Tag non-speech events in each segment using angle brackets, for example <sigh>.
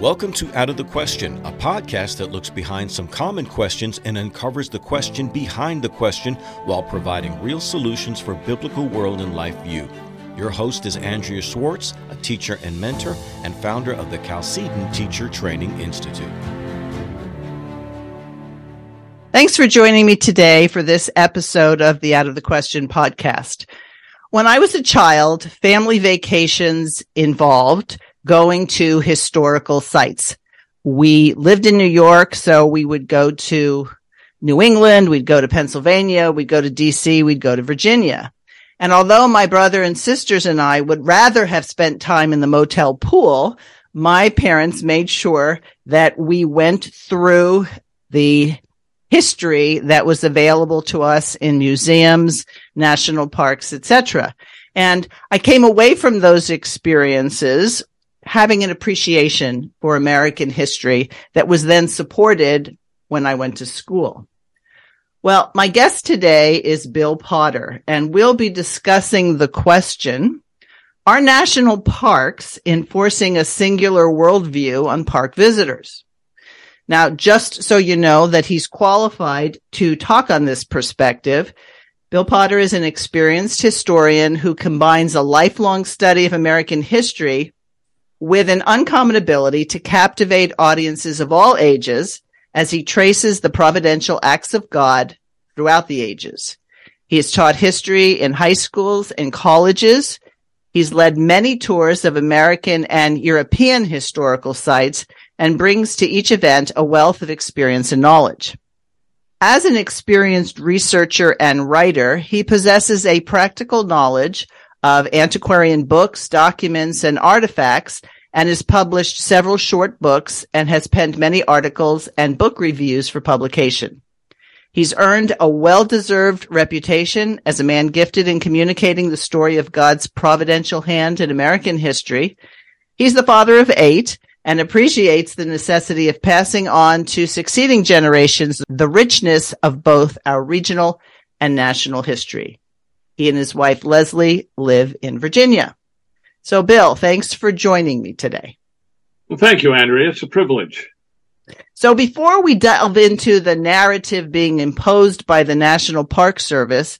Welcome to Out of the Question, a podcast that looks behind some common questions and uncovers the question behind the question while providing real solutions for biblical world and life view. Your host is Andrea Schwartz, a teacher and mentor and founder of the Chalcedon Teacher Training Institute. Thanks for joining me today for this episode of the Out of the Question podcast. When I was a child, family vacations involved going to historical sites. We lived in New York, so we would go to New England, we'd go to Pennsylvania, we'd go to DC, we'd go to Virginia. And although my brother and sisters and I would rather have spent time in the motel pool, my parents made sure that we went through the history that was available to us in museums, national parks, etc. And I came away from those experiences having an appreciation for American history that was then supported when I went to school. Well, my guest today is Bill Potter, and we'll be discussing the question, are national parks enforcing a singular worldview on park visitors? Now, just so you know that he's qualified to talk on this perspective, Bill Potter is an experienced historian who combines a lifelong study of American history with an uncommon ability to captivate audiences of all ages as he traces the providential acts of God throughout the ages. He has taught history in high schools and colleges. He's led many tours of American and European historical sites and brings to each event a wealth of experience and knowledge. As an experienced researcher and writer, he possesses a practical knowledge of antiquarian books, documents, and artifacts, and has published several short books and has penned many articles and book reviews for publication. He's earned a well-deserved reputation as a man gifted in communicating the story of God's providential hand in American history. He's the father of eight and appreciates the necessity of passing on to succeeding generations the richness of both our regional and national history. He and his wife Leslie live in Virginia. So, Bill, thanks for joining me today. Well, thank you, Andrea. It's a privilege. So, before we delve into the narrative being imposed by the National Park Service,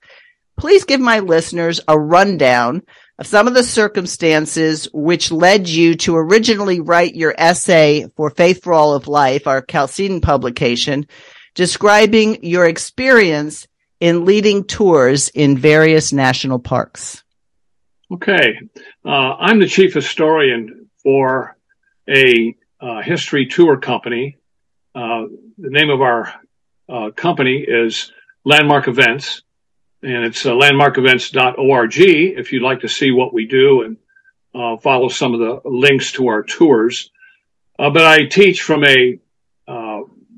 please give my listeners a rundown of some of the circumstances which led you to originally write your essay for Faith for All of Life, our Chalcedon publication, describing your experience in leading tours in various national parks? Okay. Uh, I'm the chief historian for a uh, history tour company. Uh, the name of our uh, company is Landmark Events, and it's uh, landmarkevents.org if you'd like to see what we do and uh, follow some of the links to our tours. but I teach from a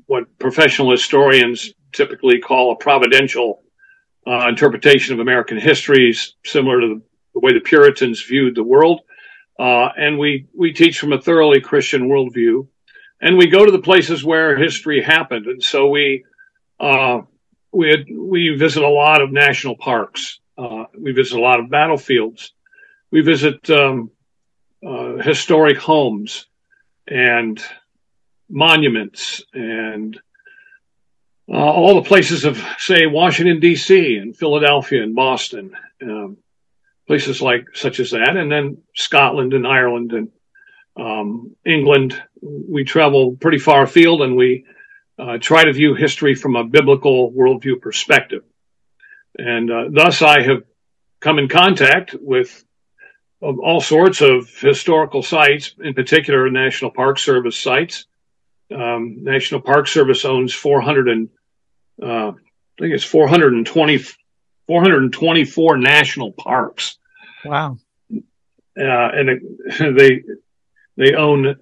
what professional historians typically call a providential uh, interpretation of American history, similar to the, the, way the Puritans viewed the world. Uh, and we, we teach from a thoroughly Christian worldview. And we go to the places where history happened. And so we, uh, we, had, we visit a lot of national parks. Uh, we visit a lot of battlefields. We visit um, uh, historic homes and monuments and uh, all the places of, say, Washington D.C. and Philadelphia and Boston, um, places like such as that, and then Scotland and Ireland and um, England. We travel pretty far afield, and we uh, try to view history from a biblical worldview perspective. And uh, thus, I have come in contact with all sorts of historical sites, in particular National Park Service sites um, National Park Service owns 400 and uh, I think it's 420 424 national parks. Wow. Uh, and it, <laughs> they they own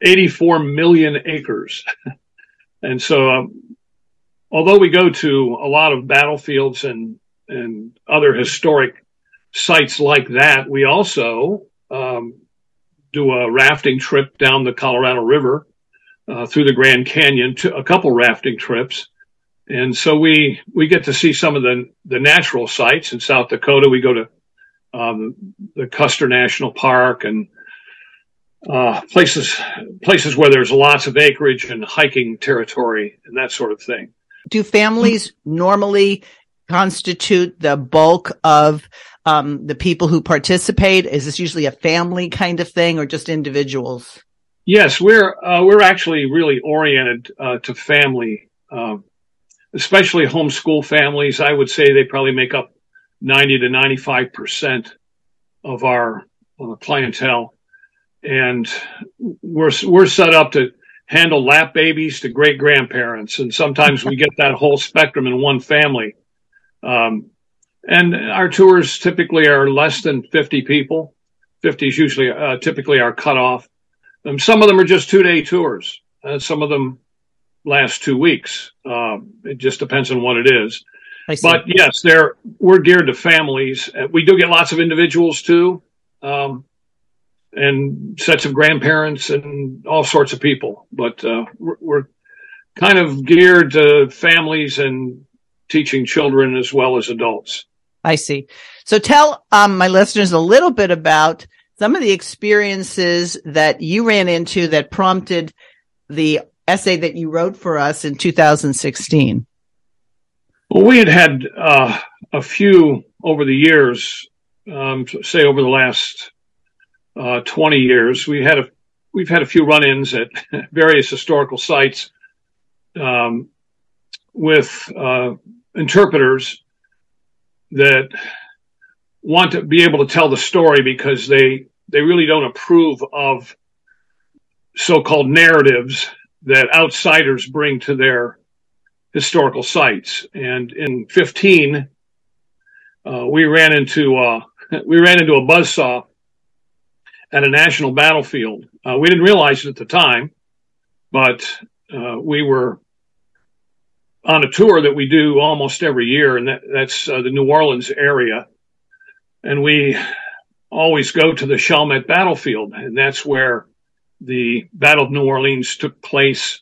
84 million acres. <laughs> and so um, although we go to a lot of battlefields and and other historic sites like that, we also um, do a rafting trip down the Colorado River uh, through the Grand Canyon to a couple rafting trips. And so we, we get to see some of the, the natural sites in South Dakota. We go to um, the Custer National Park and uh, places places where there's lots of acreage and hiking territory and that sort of thing. Do families normally constitute the bulk of um, the people who participate? Is this usually a family kind of thing or just individuals? Yes, we're uh, we're actually really oriented uh, to family, uh, especially homeschool families. I would say they probably make up ninety to ninety five percent of our uh, clientele, and we're we're set up to handle lap babies to great grandparents, and sometimes we get that whole spectrum in one family. Um, and our tours typically are less than fifty people. Fifty is usually uh, typically our cutoff um, some of them are just two day tours. Uh, some of them last two weeks. Uh, it just depends on what it is. But yes, they're we're geared to families. Uh, we do get lots of individuals too, um, and sets of grandparents and all sorts of people. But uh, we're, we're kind of geared to families and teaching children as well as adults. I see. So tell um, my listeners a little bit about some of the experiences that you ran into that prompted the essay that you wrote for us in 2016? Well, we had had uh, a few over the years, um, say over the last uh, 20 years. We had a we've had a few run-ins at <laughs> various historical sites um, with uh, interpreters that want to be able to tell the story because they they really don't approve of so-called narratives that outsiders bring to their historical sites. And in 15, uh, we ran into uh, <laughs> we ran into a buzzsaw at a national battlefield. Uh, we didn't realize it at the time, but uh, we were on a tour that we do almost every year, and that, that's uh, the New Orleans area. And we always go to the Chalmette battlefield, and that's where the Battle of New Orleans took place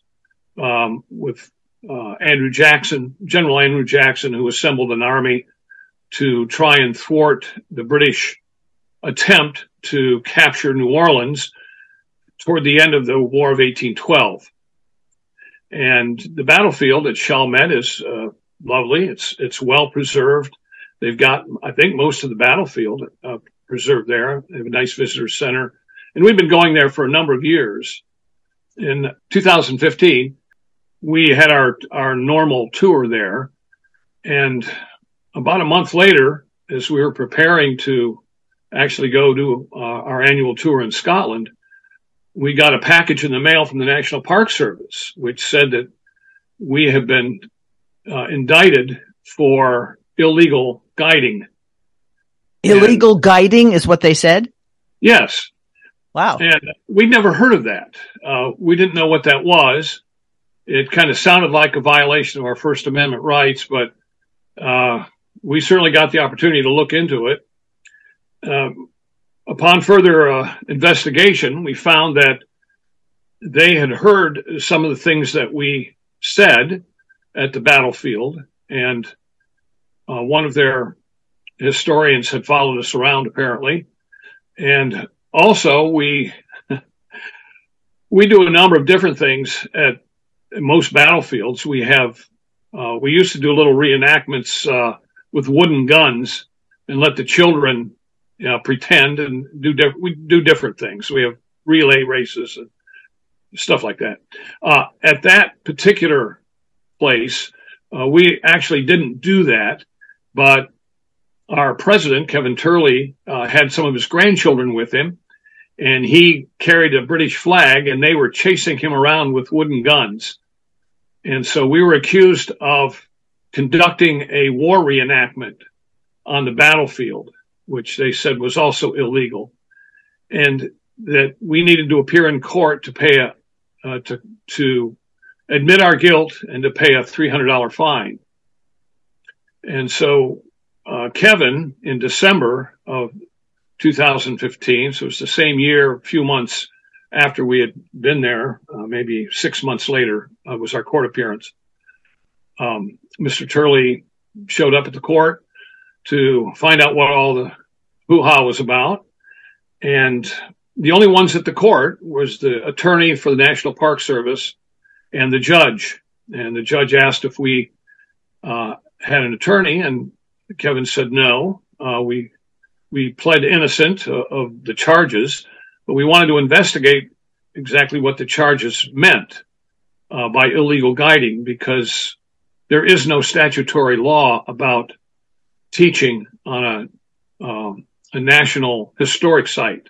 um, with uh, Andrew Jackson, General Andrew Jackson, who assembled an army to try and thwart the British attempt to capture New Orleans toward the end of the War of 1812. And the battlefield at Chalmette is uh, lovely. It's it's well preserved. They've got, I think, most of the battlefield uh, preserved there. They have a nice visitor center. And we've been going there for a number of years. In 2015, we had our, our normal tour there. And about a month later, as we were preparing to actually go do uh, our annual tour in Scotland, we got a package in the mail from the National Park Service, which said that we have been uh, indicted for illegal guiding Illegal and, guiding is what they said? Yes. Wow. And we'd never heard of that. Uh, we didn't know what that was. It kind of sounded like a violation of our First Amendment rights, but uh, we certainly got the opportunity to look into it. Um, upon further uh, investigation, we found that they had heard some of the things that we said at the battlefield, and uh, one of their historians had followed us around apparently. And also we, we do a number of different things at most battlefields. We have, uh, we used to do little reenactments, uh, with wooden guns and let the children, you know, pretend and do, diff- we do different things. We have relay races and stuff like that. Uh, at that particular place, uh, we actually didn't do that, but our president, Kevin Turley, uh, had some of his grandchildren with him, and he carried a British flag, and they were chasing him around with wooden guns. And so we were accused of conducting a war reenactment on the battlefield, which they said was also illegal, and that we needed to appear in court to pay a uh, to to admit our guilt and to pay a three hundred dollar fine. And so Kevin in December of 2015. So it's the same year, a few months after we had been there, uh, maybe six months later uh, was our court appearance. Um, Mr. Turley showed up at the court to find out what all the hoo ha was about. And the only ones at the court was the attorney for the National Park Service and the judge. And the judge asked if we uh, had an attorney, and Kevin said no. Uh, we we pled innocent uh, of the charges, but we wanted to investigate exactly what the charges meant uh, by illegal guiding because there is no statutory law about teaching on a, um, a national historic site.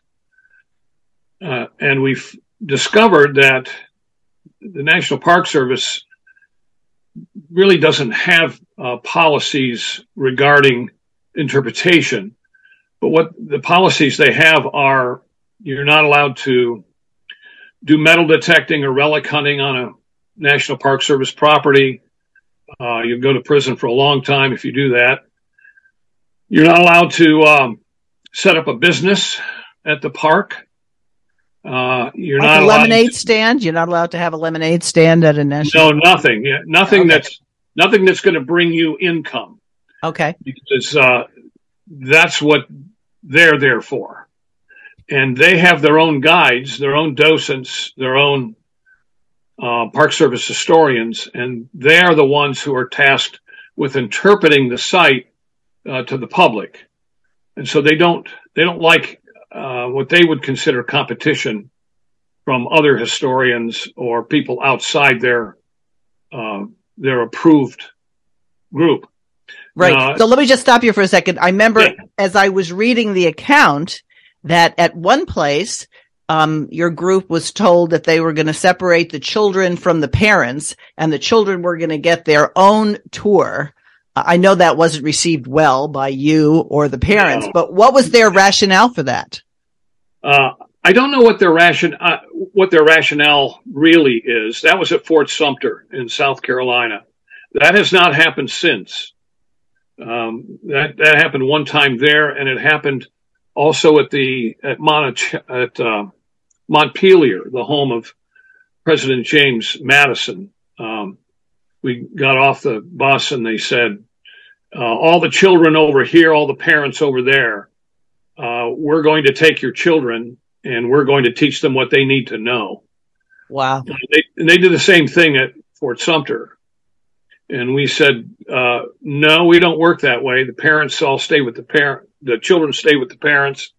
Uh, and we've discovered that the National Park Service really doesn't have uh, policies regarding interpretation. But what the policies they have are you're not allowed to do metal detecting or relic hunting on a National Park Service property. Uh, you'll go to prison for a long time if you do that. You're not allowed to um, set up a business at the park. Uh, you're like not a lemonade to, stand. You're not allowed to have a lemonade stand at a national. No, nothing. Yeah, nothing okay. that's nothing that's going to bring you income. Okay. Because uh, that's what they're there for, and they have their own guides, their own docents, their own uh, Park Service historians, and they are the ones who are tasked with interpreting the site uh, to the public. And so they don't they don't like uh, what they would consider competition from other historians or people outside their uh, their approved group. Right. Uh, so let me just stop you for a second. I remember yeah. as I was reading the account that at one place um, your group was told that they were going to separate the children from the parents and the children were going to get their own tour. I know that wasn't received well by you or the parents, no. but what was their rationale for that? Uh, I don't know what their ration uh, what their rationale really is. That was at Fort Sumter in South Carolina. That has not happened since. Um, that that happened one time there, and it happened also at the at Monach, at uh, Montpelier, the home of President James Madison. Um, we got off the bus and they said, uh, all the children over here, all the parents over there, uh, we're going to take your children and we're going to teach them what they need to know. Wow. And they, and they did the same thing at Fort Sumter. And we said, uh, no, we don't work that way. The parents all stay with the parent, the children stay with the parents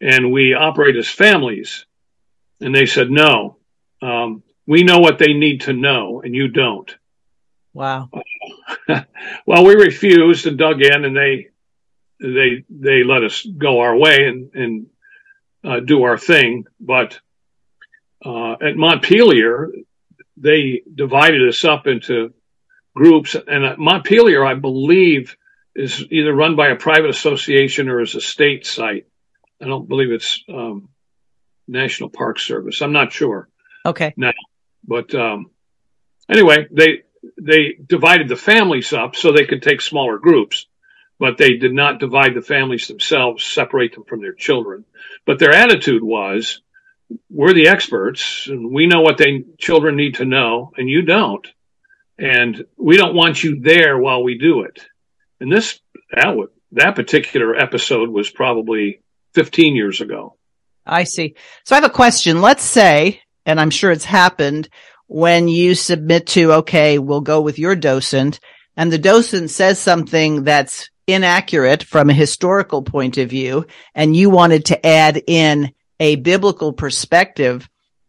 and we operate as families. And they said, no, um, we know what they need to know and you don't. Wow. <laughs> well, we refused and dug in and they, they, they let us go our way and, and, uh, do our thing. But, uh, at Montpelier, they divided us up into groups and Montpelier, I believe is either run by a private association or is a state site. I don't believe it's, um, National Park Service. I'm not sure. Okay. Now, but um, anyway, they they divided the families up so they could take smaller groups, but they did not divide the families themselves, separate them from their children. But their attitude was, we're the experts and we know what they children need to know, and you don't, and we don't want you there while we do it. And this that that particular episode was probably 15 years ago. I see. So I have a question. Let's say, and I'm sure it's happened when you submit to, okay, we'll go with your docent and the docent says something that's inaccurate from a historical point of view and you wanted to add in a biblical perspective.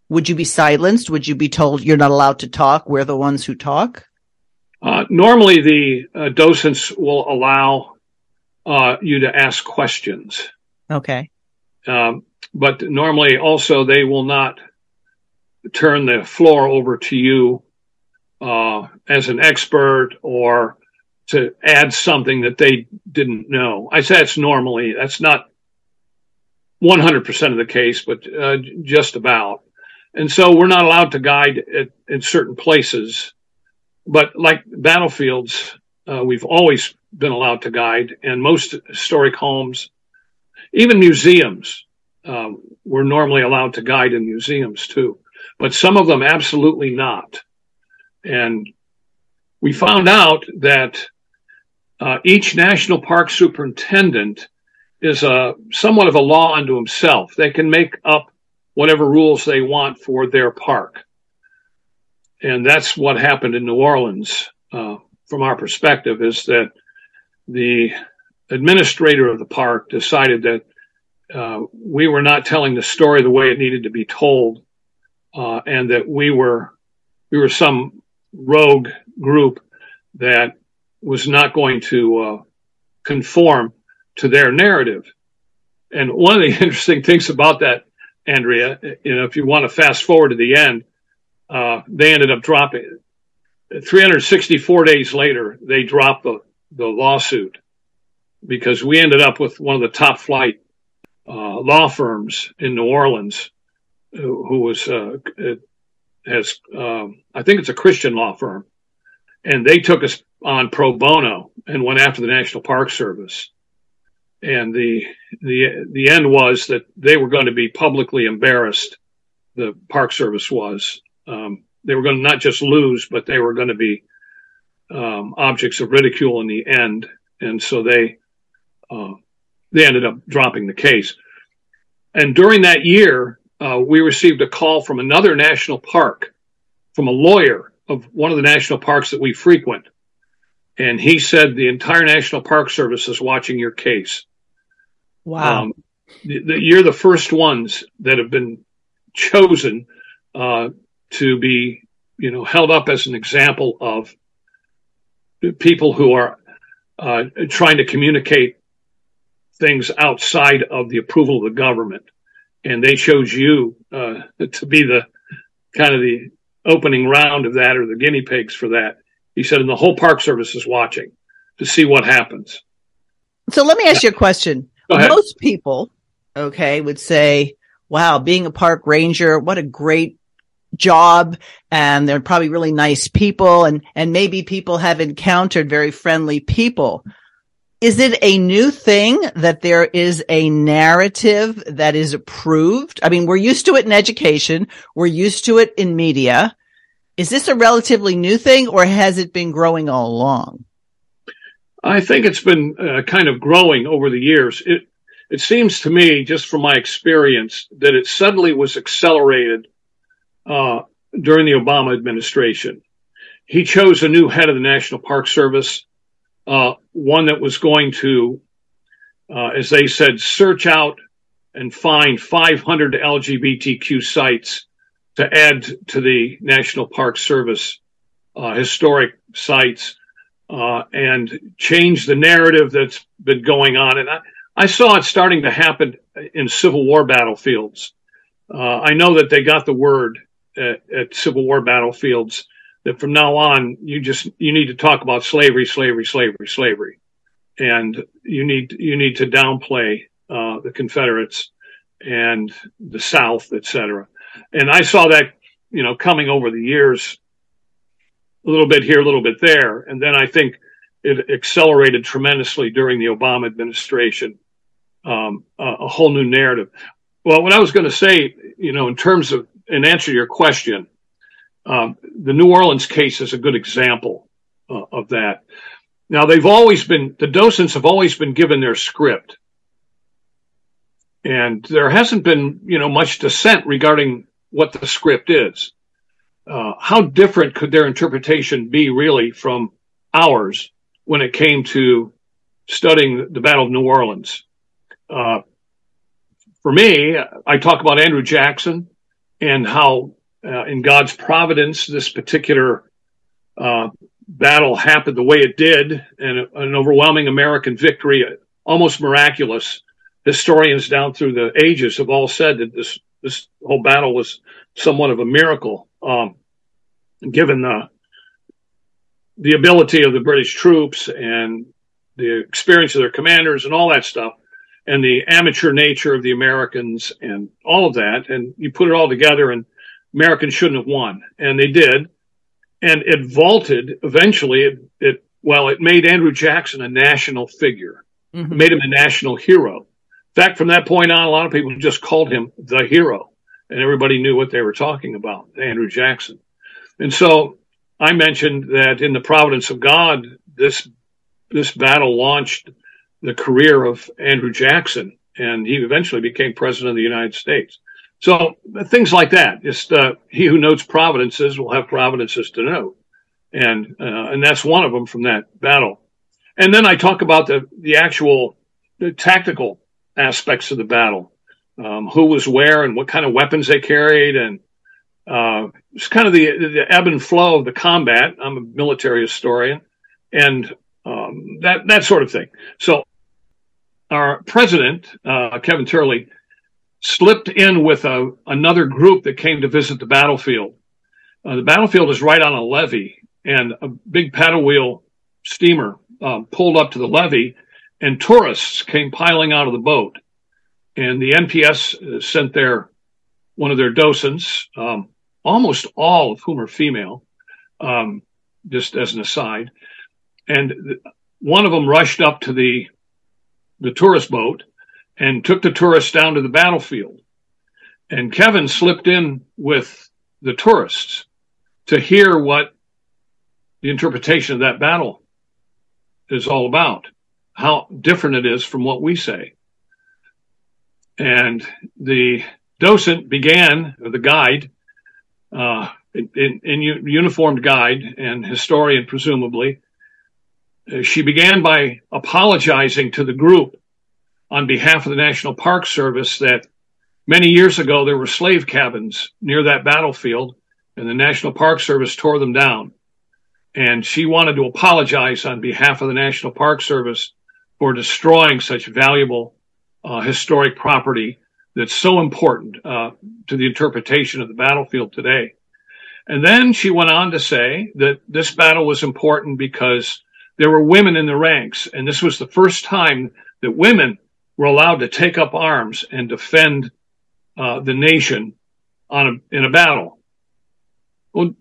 Would you be silenced? Would you be told you're not allowed to talk? We're the ones who talk. Uh, normally the uh, docents will allow uh, you to ask questions. Okay. Um, but normally also they will not turn the floor over to you uh, as an expert or to add something that they didn't know. I say it's normally that's not 100% of the case, but uh, just about. And so we're not allowed to guide in certain places. But like battlefields, uh, we've always been allowed to guide, and most historic homes, even museums, um, we're normally allowed to guide in museums too, but some of them absolutely not. And we found out that uh, each national park superintendent is a somewhat of a law unto himself. They can make up whatever rules they want for their park. And that's what happened in New Orleans, uh, from our perspective, is that the administrator of the park decided that uh, we were not telling the story the way it needed to be told, uh, and that we were we were some rogue group that was not going to uh, conform to their narrative. And one of the <laughs> interesting things about that, Andrea, you know, if you want to fast forward to the end, uh, they ended up dropping 364 days later. They dropped the the lawsuit because we ended up with one of the top flight uh, law firms in New Orleans, who, was uh, has um, I think it's a Christian law firm, and they took us on pro bono and went after the National Park Service. And the the the end was that they were going to be publicly embarrassed. The Park Service was. Um, they were going to not just lose, but they were going to be um, objects of ridicule in the end. And so they uh, they ended up dropping the case. And during that year, uh, we received a call from another national park, from a lawyer of one of the national parks that we frequent. And he said the entire National Park Service is watching your case. Wow. Um, the, the, you're the first ones that have been chosen uh, to be, you know, held up as an example of people who are uh, trying to communicate things outside of the approval of the government. And they chose you uh, to be the kind of the opening round of that or the guinea pigs for that. He said, and the whole Park Service is watching to see what happens. So let me ask you a question. Most people, okay, would say, wow, being a park ranger, what a great job. And they're probably really nice people. And, and maybe people have encountered very friendly people. Is it a new thing that there is a narrative that is approved? I mean, we're used to it in education. We're used to it in media. Is this a relatively new thing or has it been growing all along? I think it's been uh, kind of growing over the years. It, it seems to me, just from my experience, that it suddenly was accelerated uh, during the Obama administration. He chose a new head of the National Park Service, uh, one that was going to, uh, as they said, search out and find 500 LGBTQ sites to add to the National Park Service uh, historic sites uh, and change the narrative that's been going on. And I, I, saw it starting to happen in Civil War battlefields. Uh, I know that they got the word at, at, Civil War battlefields that from now on you just you need to talk about slavery, slavery, slavery, slavery, and you need you need to downplay uh, the Confederates and the South, etc. And I saw that, you know, coming over the years, a little bit here, a little bit there. And then I think it accelerated tremendously during the Obama administration, um, a, a whole new narrative. Well, what I was going to say, you know, in terms of, in answer to your question, um, the New Orleans case is a good example uh, of that. Now, they've always been, the docents have always been given their script and there hasn't been, you know, much dissent regarding what the script is. Uh, how different could their interpretation be really from ours when it came to studying the Battle of New Orleans? Uh, for me, I talk about Andrew Jackson and how, uh, in God's providence, this particular uh, battle happened the way it did, and an overwhelming American victory, almost miraculous historians down through the ages have all said that this this whole battle was somewhat of a miracle, um, given the the ability of the British troops and the experience of their commanders and all that stuff, and the amateur nature of the Americans and all of that. And you put it all together, and Americans shouldn't have won, and they did. And it vaulted eventually. It, it well, it made Andrew Jackson a national figure, mm-hmm. made him a national hero in fact, from that point on, a lot of people just called him the hero, and everybody knew what they were talking about, Andrew Jackson. And so I mentioned that in the providence of God, this this battle launched the career of Andrew Jackson, and he eventually became president of the United States. So things like that. Just uh, he who notes providences will have providences to know, and uh, and that's one of them from that battle. And then I talk about the the actual the tactical aspects of the battle, um, who was where and what kind of weapons they carried, and uh, it's kind of the, the ebb and flow of the combat. I'm a military historian, and um, that that sort of thing. So our president, uh, Kevin Turley, slipped in with a, another group that came to visit the battlefield. Uh, the battlefield is right on a levee, and a big paddle wheel steamer um, pulled up to the levee, and tourists came piling out of the boat. And the NPS sent their one of their docents, um, almost all of whom are female, um, just as an aside. And one of them rushed up to the the tourist boat and took the tourists down to the battlefield. And Kevin slipped in with the tourists to hear what the interpretation of that battle is all about, how different it is from what we say. And the docent began, or the guide, uh, in, in, uniformed guide and historian, presumably, uh, she began by apologizing to the group on behalf of the National Park Service that many years ago there were slave cabins near that battlefield and the National Park Service tore them down. And she wanted to apologize on behalf of the National Park Service for destroying such valuable uh, historic property that's so important uh, to the interpretation of the battlefield today. And then she went on to say that this battle was important because there were women in the ranks, and this was the first time that women were allowed to take up arms and defend uh, the nation on a, in a battle. Well,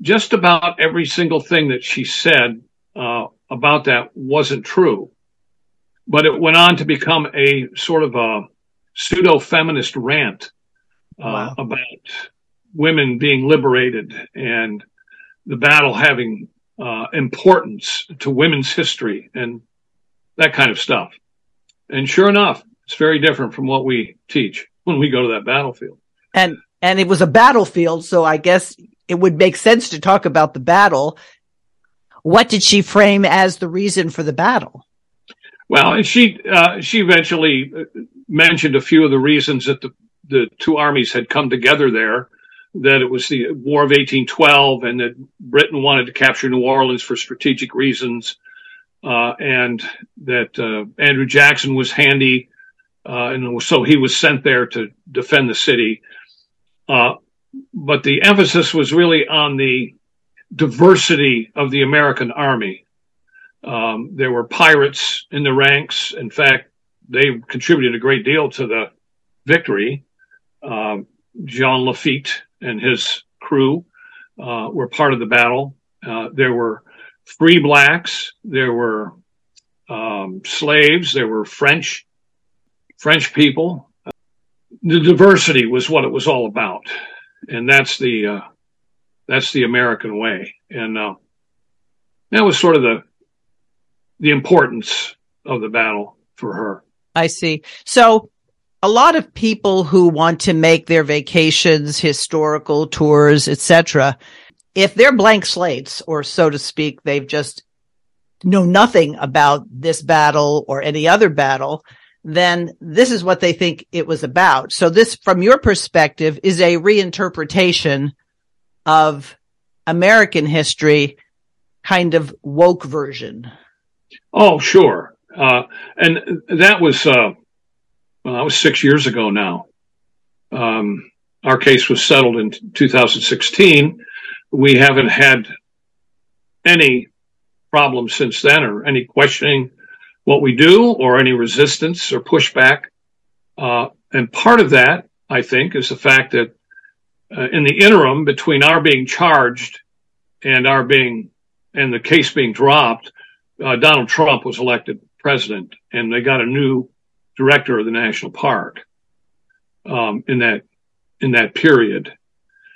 just about every single thing that she said uh, about that wasn't true, but it went on to become a sort of a pseudo feminist rant uh, wow. about women being liberated and the battle having uh, importance to women's history and that kind of stuff. And sure enough, it's very different from what we teach when we go to that battlefield. And and it was a battlefield, so I guess it would make sense to talk about the battle. What did she frame as the reason for the battle? Well, she uh, she eventually uh, mentioned a few of the reasons that the the two armies had come together there that it was the War of 1812 and that Britain wanted to capture New Orleans for strategic reasons, and that uh, Andrew Jackson was handy, uh, and so he was sent there to defend the city. Uh, but the emphasis was really on the diversity of the American army. Um, there were pirates in the ranks. In fact, they contributed a great deal to the victory. Um, Jean Lafitte and his crew uh, were part of the battle. Uh, there were free blacks, there were um, slaves, there were French French people. The diversity was what it was all about, and that's the uh, that's the American way, and uh, that was sort of the the importance of the battle for her. I see. So a lot of people who want to make their vacations, historical tours, etc., if they're blank slates, or so to speak, they've just know nothing about this battle or any other battle, then this is what they think it was about. So this, from your perspective, is a reinterpretation of American history, kind of woke version. Oh, sure. Uh, and that was, uh, well, that was six years ago now. Um, our case was settled in 2016. We haven't had any problems since then or any questioning what we do or any resistance or pushback. Uh, and part of that, I think, is the fact that uh, in the interim between our being charged and our being and the case being dropped, uh, Donald Trump was elected president and they got a new director of the national park um, in that in that period.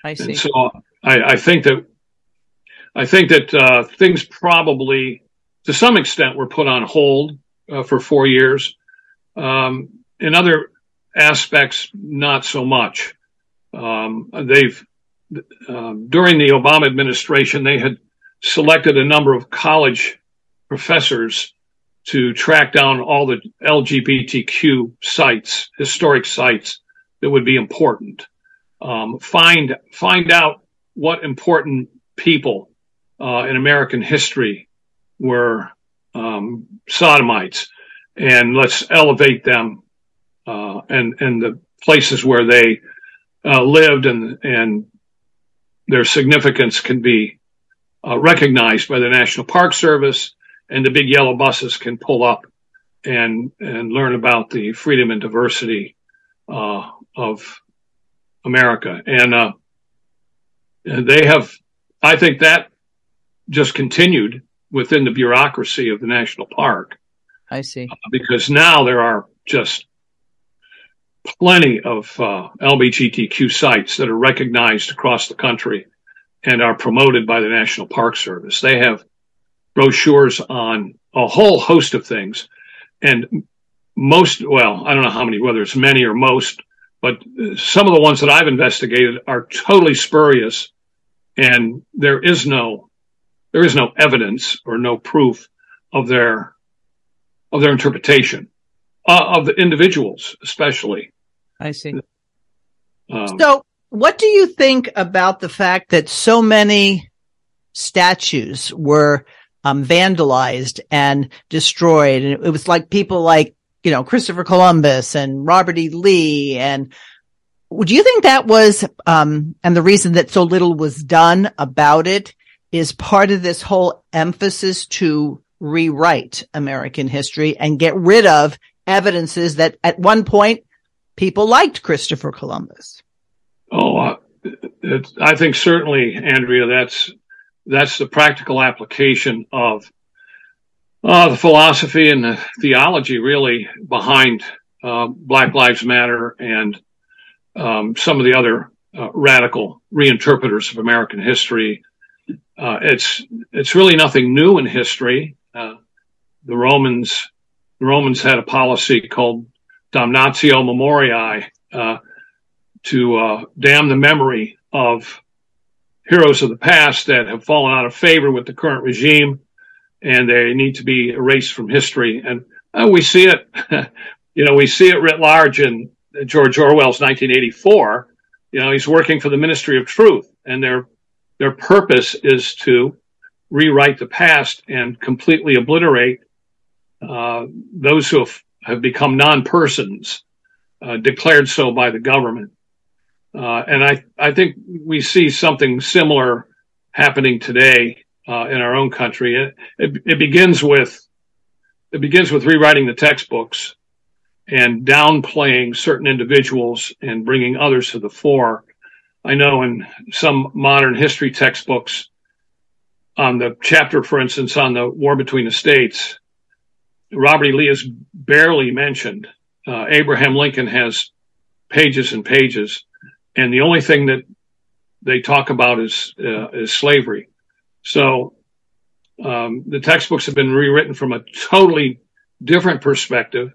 I see. And so I, I think that I think that uh, things probably, to some extent, were put on hold uh, for four years. Um, in other aspects, not so much. Um, they've um, during the Obama administration, they had selected a number of college professors to track down all the LGBTQ sites, historic sites that would be important. Um, find find out what important people uh, in American history were um, sodomites, and let's elevate them uh, and and the places where they uh, lived and and their significance can be uh, recognized by the National Park Service, and the big yellow buses can pull up and and learn about the freedom and diversity uh, of America. And uh, they have, I think that just continued within the bureaucracy of the national park. I see. Because now there are just plenty of uh, LGBTQ sites that are recognized across the country and are promoted by the National Park Service. They have brochures on a whole host of things. And most, well, I don't know how many, whether it's many or most, but some of the ones that I've investigated are totally spurious and there is no, there is no evidence or no proof of their, of their interpretation uh, of the individuals, especially. I see. Um, so what do you think about the fact that so many statues were um, vandalized and destroyed? And it was like people like, you know, Christopher Columbus and Robert E. Lee. And do you think that was, um, and the reason that so little was done about it is part of this whole emphasis to rewrite American history and get rid of evidences that at one point people liked Christopher Columbus? Oh, uh, I think certainly, Andrea, that's that's the practical application of uh, the philosophy and the theology really behind uh, Black Lives Matter and um, some of the other uh, radical reinterpreters of American history. Uh, it's it's really nothing new in history. Uh, the Romans the Romans had a policy called damnatio memoriae to uh, damn the memory of heroes of the past that have fallen out of favor with the current regime and they need to be erased from history. And uh, we see it, <laughs> you know, we see it writ large in George Orwell's 1984. You know, he's working for the Ministry of Truth and their, their purpose is to rewrite the past and completely obliterate uh, those who have, have become non-persons uh, declared so by the government. Uh, and I, I think we see something similar happening today uh, in our own country. It, it, it, begins with it begins with rewriting the textbooks and downplaying certain individuals and bringing others to the fore. I know in some modern history textbooks, on the chapter, for instance, on the war between the states, Robert E. Lee is barely mentioned. Uh, Abraham Lincoln has pages and pages and the only thing that they talk about is uh, is slavery. So um, the textbooks have been rewritten from a totally different perspective,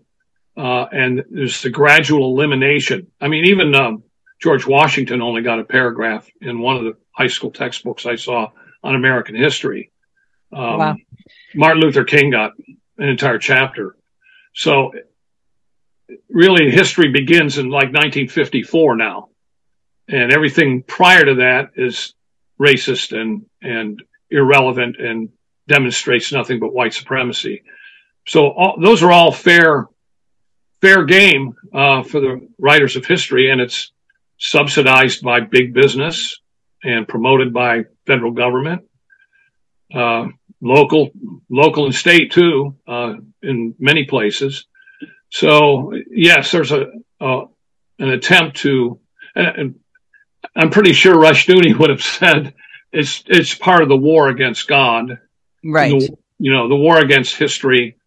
uh, and there's the gradual elimination. I mean, even um, George Washington only got a paragraph in one of the high school textbooks I saw on American history. Um, wow. Martin Luther King got an entire chapter. So really history begins in like 1954 now and everything prior to that is racist and and irrelevant and demonstrates nothing but white supremacy. So all, those are all fair fair game uh, for the writers of history, and it's subsidized by big business and promoted by federal government, uh, local local and state too, uh, in many places. So yes, there's a, a an attempt to and, I'm pretty sure Rushdoony <laughs> would have said it's it's part of the war against God, right? The, you know, the war against history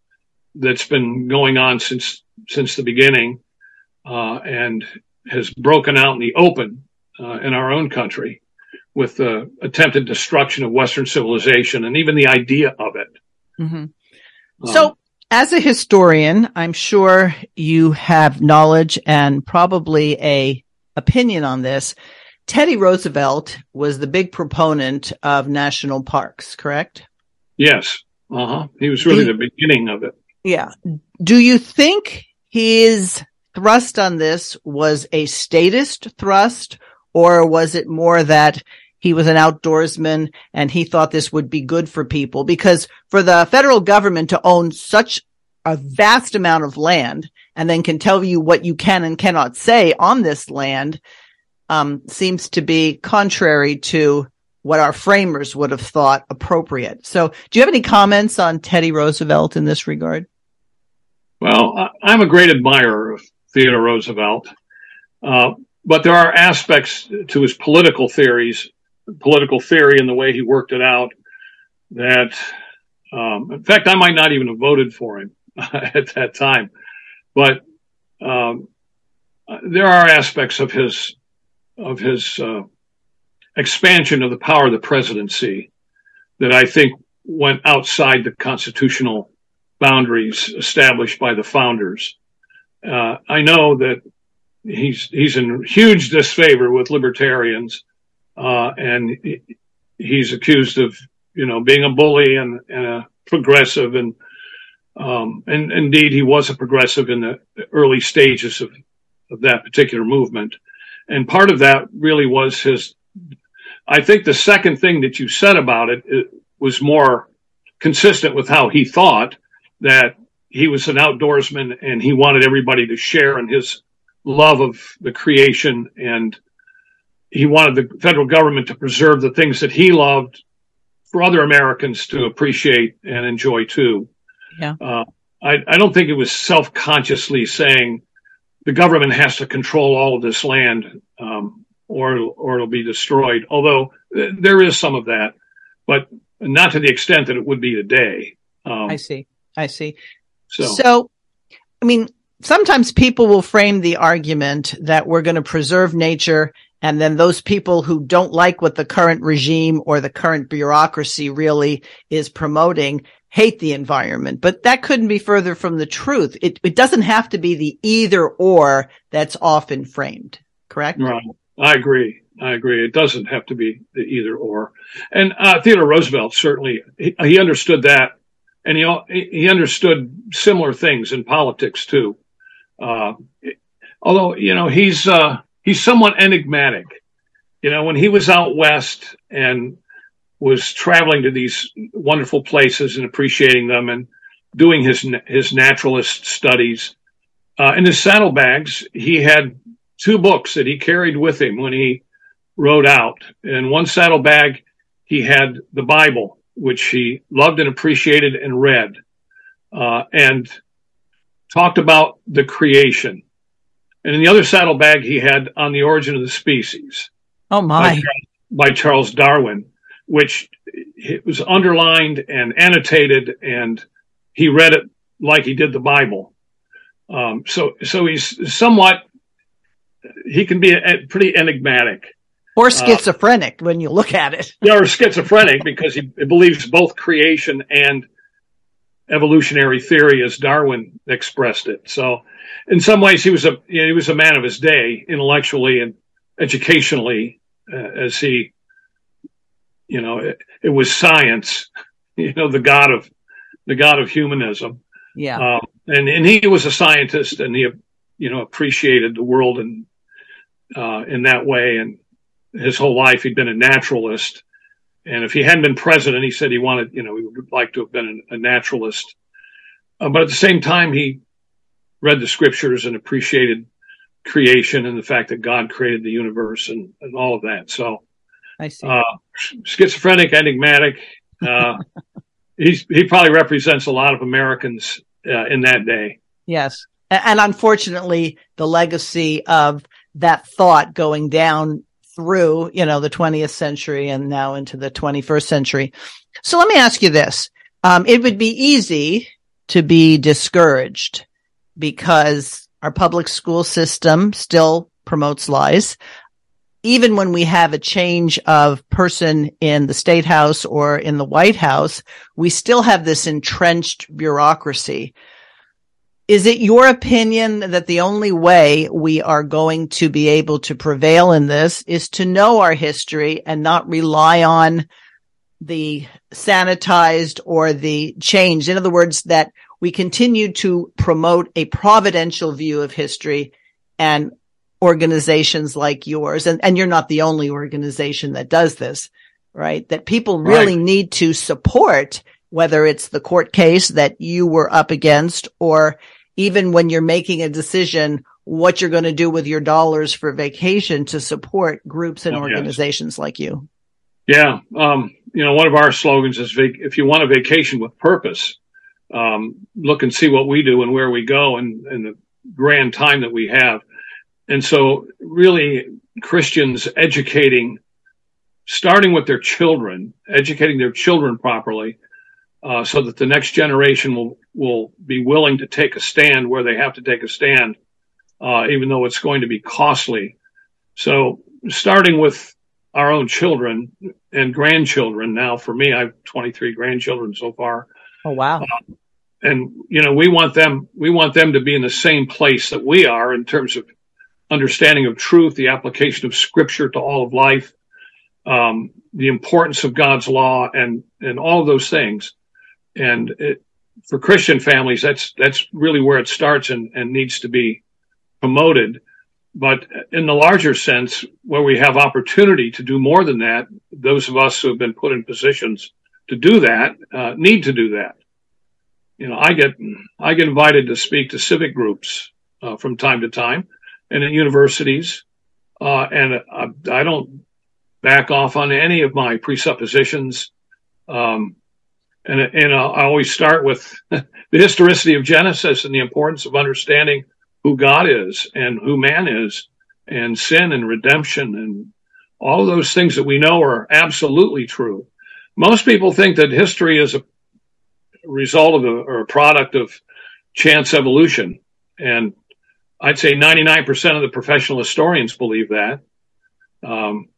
that's been going on since since the beginning, uh, and has broken out in the open uh, in our own country with the attempted destruction of Western civilization and even the idea of it. Mm-hmm. Um, so As a historian, I'm sure you have knowledge and probably a opinion on this. Teddy Roosevelt was the big proponent of national parks, correct? Yes. Uh-huh. He was really the beginning of it. Yeah. Do you think his thrust on this was a statist thrust or was it more that he was an outdoorsman and he thought this would be good for people because for the federal government to own such a vast amount of land and then can tell you what you can and cannot say on this land seems to be contrary to what our framers would have thought appropriate. So, do you have any comments on Teddy Roosevelt in this regard? Well, I'm a great admirer of Theodore Roosevelt, uh, but there are aspects to his political theories, political theory, and the way he worked it out that, um, in fact, I might not even have voted for him <laughs> at that time. But um, there are aspects of his of his uh, expansion of the power of the presidency that I think went outside the constitutional boundaries established by the founders. Uh, I know that he's he's in huge disfavor with libertarians, uh, and he's accused of you know being a bully and, and a progressive, and um, and indeed he was a progressive in the early stages of of that particular movement. And part of that really was his, I think the second thing that you said about it, it was more consistent with how he thought that he was an outdoorsman and he wanted everybody to share in his love of the creation and he wanted the federal government to preserve the things that he loved for other Americans to appreciate and enjoy too. Yeah. Uh, I, I don't think it was self-consciously saying the government has to control all of this land, um, or or it'll be destroyed. Although there is some of that, but not to the extent that it would be today. Um, I see. I see. So, so, I mean, sometimes people will frame the argument that we're going to preserve nature and then those people who don't like what the current regime or the current bureaucracy really is promoting hate the environment, but that couldn't be further from the truth. It, it doesn't have to be the either or that's often framed, correct? Right. I agree. I agree. It doesn't have to be the either or. And uh, Theodore Roosevelt certainly he, he, understood that, and he he understood similar things in politics too. Uh, although you know he's uh, he's somewhat enigmatic. You know, when he was out west and was traveling to these wonderful places and appreciating them and doing his his naturalist studies. Uh, in his saddlebags, he had two books that he carried with him when he rode out. In one saddlebag, he had the Bible, which he loved and appreciated and read, uh, and talked about the creation. And in the other saddlebag, he had On the Origin of the Species. Oh my! By, by Charles Darwin which it was underlined and annotated, and he read it like he did the Bible. Um, so, so he's somewhat, he can be a, a pretty enigmatic. Or uh, schizophrenic uh, when you look at it. yeah, or schizophrenic because he believes both creation and evolutionary theory as Darwin expressed it. So, in some ways, he was a you know, he was a man of his day, intellectually and educationally, uh, as he you know, it, it, was science, <laughs> you know, the God of the God of humanism. Yeah. Um, and, and he was a scientist and he, you know, appreciated the world and, uh, in that way. And his whole life, he'd been a naturalist. And if he hadn't been president, he said he wanted, you know, he would like to have been a naturalist. Uh, but at the same time, he read the scriptures and appreciated creation and the fact that God created the universe and, and all of that. So, I see. Uh, schizophrenic, enigmatic. Uh, <laughs> he's he probably represents a lot of Americans uh, in that day. Yes, and unfortunately, the legacy of that thought going down through you know the 20th century and now into the 21st century. So let me ask you this: um, It would be easy to be discouraged because our public school system still promotes lies even when we have a change of person in the state house or in the White House, we still have this entrenched bureaucracy. Is it your opinion that the only way we are going to be able to prevail in this is to know our history and not rely on the sanitized or the changed? In other words, that we continue to promote a providential view of history and organizations like yours, and, and you're not the only organization that does this, right? That people really right. need to support, whether it's the court case that you were up against, or even when you're making a decision, what you're going to do with your dollars for vacation to support groups and oh, organizations yes. like you. Yeah. Um, you know, one of our slogans is if you want a vacation with purpose, um, look and see what we do and where we go and, and the grand time that we have. And so really Christians educating, starting with their children, educating their children properly, uh, so that the next generation will, will be willing to take a stand where they have to take a stand, uh, even though it's going to be costly. So starting with our own children and grandchildren. Now for me, I have 23 grandchildren so far. Oh, wow. Uh, and, you know, we want them, we want them to be in the same place that we are in terms of understanding of truth, the application of scripture to all of life, um, the importance of God's law and, and all of those things. And it, for Christian families, that's, that's really where it starts and, and needs to be promoted. But in the larger sense, where we have opportunity to do more than that, those of us who have been put in positions to do that, uh, need to do that. You know, I get, I get invited to speak to civic groups, uh, from time to time and at universities. Uh, and I, I, don't back off on any of my presuppositions. Um, and, and I always start with <laughs> the historicity of Genesis and the importance of understanding who God is and who man is and sin and redemption and all those things that we know are absolutely true. Most people think that history is a result of a, or a product of chance evolution. And I'd say 99% of the professional historians believe that. Um,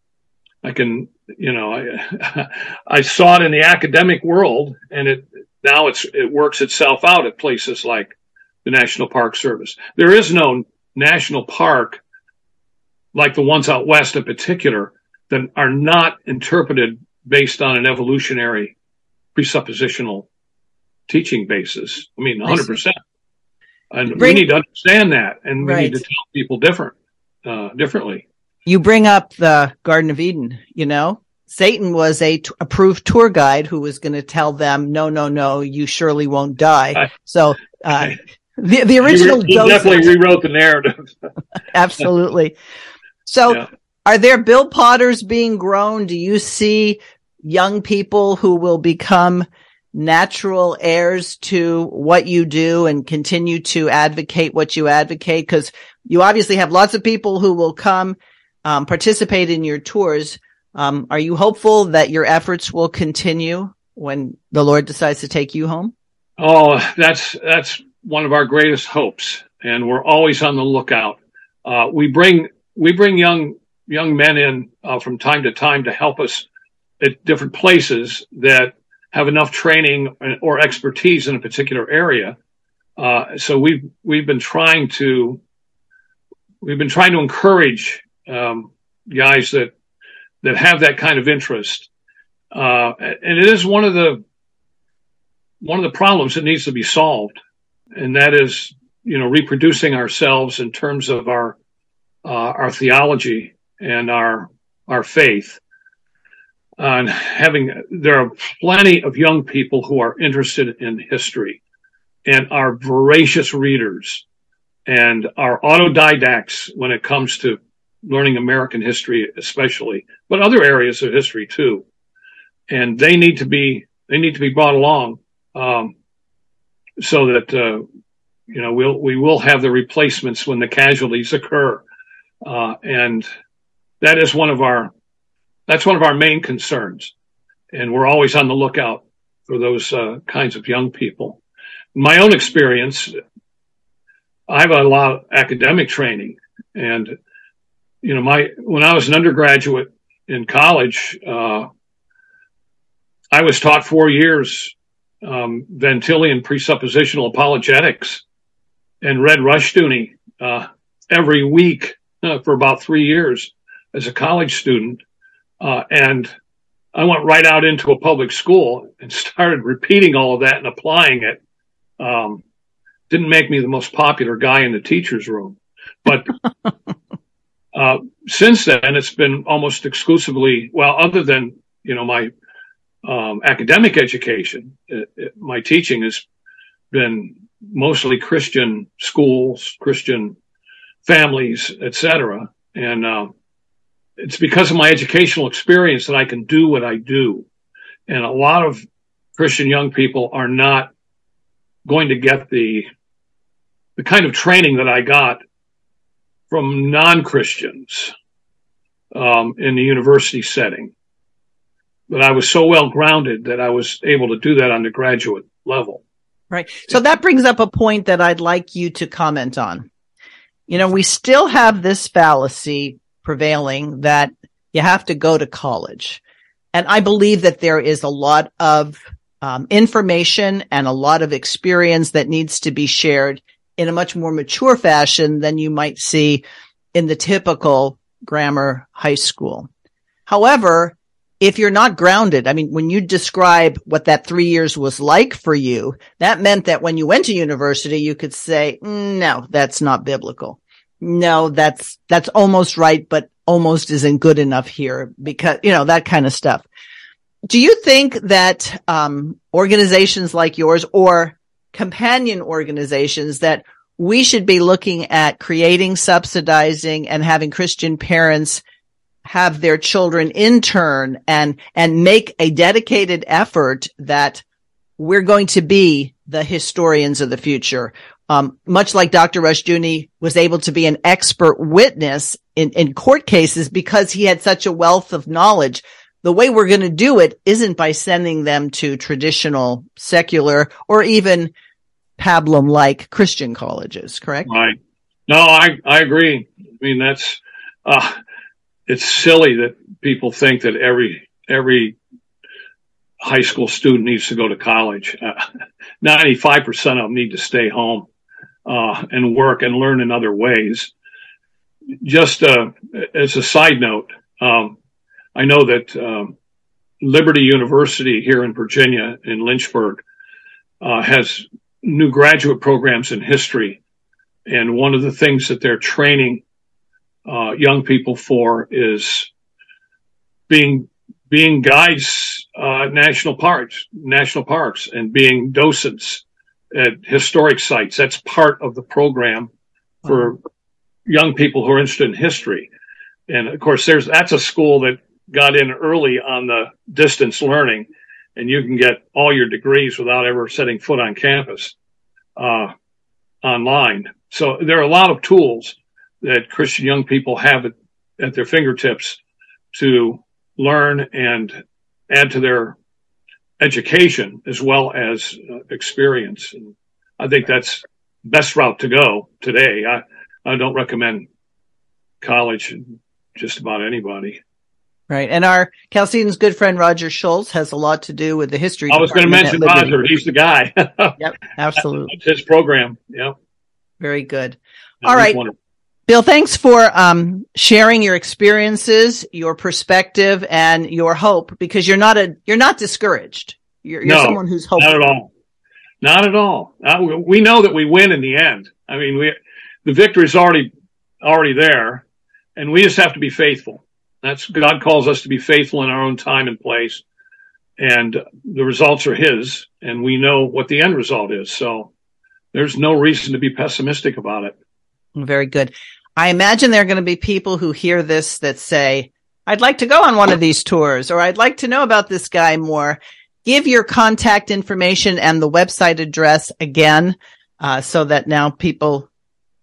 I can, you know, I, <laughs> I saw it in the academic world and it, now it's, it works itself out at places like the National Park Service. There is no national park like the ones out west in particular that are not interpreted based on an evolutionary presuppositional teaching basis. I mean, 100%. And bring, we need to understand that, and we right. need to tell people different, uh, differently. You bring up the Garden of Eden. You know, Satan was a t- approved tour guide who was going to tell them, "No, no, no, you surely won't die." I, so, uh, <laughs> the the original he, he definitely rewrote the narrative. <laughs> Absolutely. So, yeah. are there Bill Potters being grown? Do you see young people who will become natural heirs to what you do and continue to advocate what you advocate? Because you obviously have lots of people who will come um, participate in your tours. Um, are you hopeful that your efforts will continue when the Lord decides to take you home? Oh, that's that's one of our greatest hopes, and we're always on the lookout. Uh, we bring we bring young young men in uh, from time to time to help us at different places that have enough training or expertise in a particular area. Uh, so we've we've been trying to we've been trying to encourage um, guys that that have that kind of interest, uh, and it is one of the one of the problems that needs to be solved, and that is you know reproducing ourselves in terms of our uh, our theology and our our faith on having there are plenty of young people who are interested in history and are voracious readers and are autodidacts when it comes to learning American history, especially, but other areas of history too. And they need to be they need to be brought along um, so that uh, you know we'll we will have the replacements when the casualties occur, uh, and that is one of our that's one of our main concerns. And we're always on the lookout for those uh, kinds of young people. My own experience, I have a lot of academic training and you know, my when I was an undergraduate in college, uh, I was taught four years um, Van Tillian presuppositional apologetics and read Rushdoony uh, every week uh, for about three years as a college student. Uh, and I went right out into a public school and <laughs> started repeating all of that and applying it. Um, didn't make me the most popular guy in the teacher's room, but <laughs> uh, since then it's been almost exclusively well, other than you know my um, academic education, it, it, my teaching has been mostly Christian schools, Christian families, etc. And uh, it's because of my educational experience that I can do what I do. And a lot of Christian young people are not going to get the the kind of training that I got from non-Christians um, in the university setting. But I was so well grounded that I was able to do that on the graduate level. Right. So that brings up a point that I'd like you to comment on. You know, we still have this fallacy prevailing that you have to go to college. And I believe that there is a lot of um, information and a lot of experience that needs to be shared in a much more mature fashion than you might see in the typical grammar high school. However, if you're not grounded, I mean, when you describe what that three years was like for you, that meant that when you went to university, you could say, no, that's not biblical. No, that's, that's almost right, but almost isn't good enough here because, you know, that kind of stuff. Do you think that, um, organizations like yours or companion organizations that we should be looking at creating, subsidizing and having Christian parents have their children intern and, and make a dedicated effort that we're going to be the historians of the future. Um, much like Dr. Rushdoony was able to be an expert witness in, in court cases because he had such a wealth of knowledge. The way we're going to do it isn't by sending them to traditional secular or even pablum like Christian colleges, correct? Right. No, I, I agree. I mean, that's, uh, it's silly that people think that every every high school student needs to go to college. Uh, percent of them need to stay home uh, and work and learn in other ways. Just uh, as a side note, um, I know that um, Liberty University here in Virginia in Lynchburg uh, has new graduate programs in history, and one of the things that they're training uh, young people for is being being guides uh, national parks national parks and being docents at historic sites. That's part of the program for young people who are interested in history. And of course there's that's a school that got in early on the distance learning and you can get all your degrees without ever setting foot on campus uh, online. So there are a lot of tools that Christian young people have at, at their fingertips to learn and add to their education as well as uh, experience. And I think that's best route to go today. I, I don't recommend college just about anybody. Right. And our Chalcedon's good friend Roger Schultz has a lot to do with the history. I was going to mention Roger. He's the guy. <laughs> yep. Absolutely. his program. Yep. Very good. All right. Wonderful. Bill, thanks for um, sharing your experiences, your perspective, and your hope. Because you're not a you're not discouraged. You're, you're no, someone who's hopeful. Not at all. Not at all. Uh, we know that we win in the end. I mean, we the victory is already already there, and we just have to be faithful. That's God calls us to be faithful in our own time and place, and the results are His, and we know what the end result is. So there's no reason to be pessimistic about it. Very good. I imagine there are going to be people who hear this that say, I'd like to go on one of these tours or I'd like to know about this guy more. Give your contact information and the website address again, uh, so that now people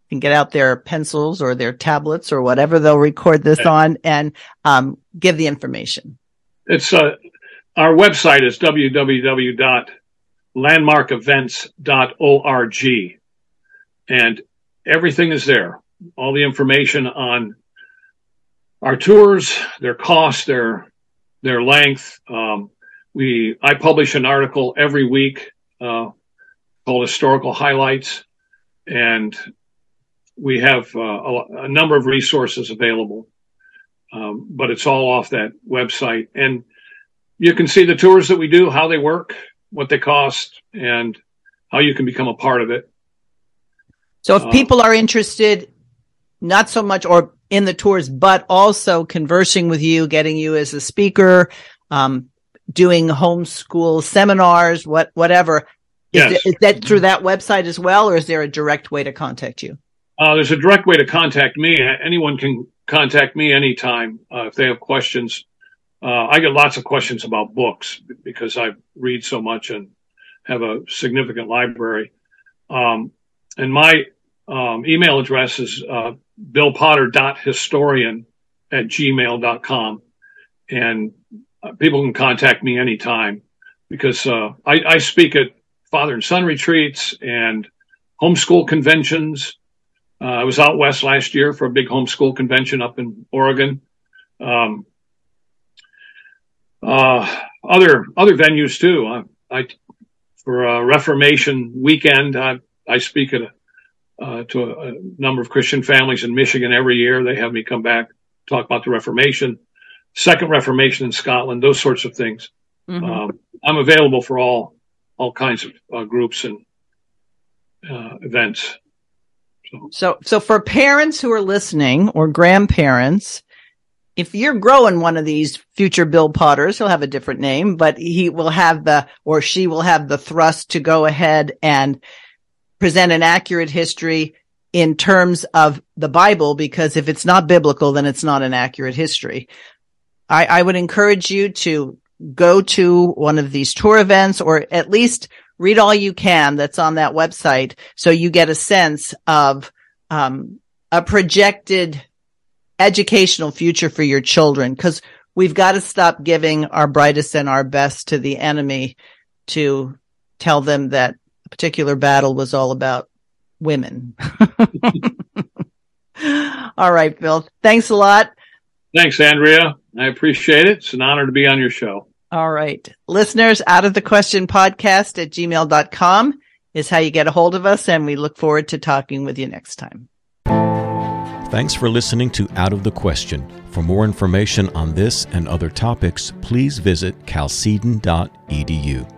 can get out their pencils or their tablets or whatever they'll record this on and um, give the information. It's uh, our website is www.landmarkevents.org, and everything is there. All the information on our tours, their cost, their their length. Um, we I publish an article every week uh, called Historical Highlights, and we have uh, a, a, number of resources available. Um, but it's all off that website, and you can see the tours that we do, how they work, what they cost, and how you can become a part of it. So, if uh, people are interested, not so much or in the tours, but also conversing with you, getting you as a speaker, um, doing homeschool seminars, what whatever. Is, yes. is that through that website as well, or is there a direct way to contact you? Uh, there's a direct way to contact me. Anyone can contact me anytime uh, if they have questions. Uh, I get lots of questions about books because I read so much and have a significant library. Um, and my um, email address is uh, billpotter.historian at gmail.com. And uh, people can contact me anytime because uh, I, I, speak at father and son retreats and homeschool conventions. Uh, I was out west last year for a big homeschool convention up in Oregon. Um, uh, other other venues too. I, I for a Reformation weekend, I, I speak at a, uh, to a, a, number of Christian families in Michigan every year. They have me come back talk about the Reformation. Second Reformation in Scotland, those sorts of things. Mm-hmm. Um, I'm available for all all kinds of uh, groups and uh, events. So. so, so for parents who are listening or grandparents, if you're growing one of these future Bill Potters, he'll have a different name, but he will have the or she will have the thrust to go ahead and present an accurate history in terms of the Bible, because if it's not biblical, then it's not an accurate history. I, I would encourage you to go to one of these tour events or at least read all you can that's on that website so you get a sense of um, a projected educational future for your children because we've got to stop giving our brightest and our best to the enemy to tell them that particular battle was all about women. <laughs> all right, Bill. Thanks a lot. Thanks, Andrea. I appreciate it. It's an honor to be on your show. All right. Listeners, out of the question podcast at gmail.com is how you get a hold of us. And we look forward to talking with you next time. Thanks for listening to Out of the Question. For more information on this and other topics, please visit chalcedon.edu.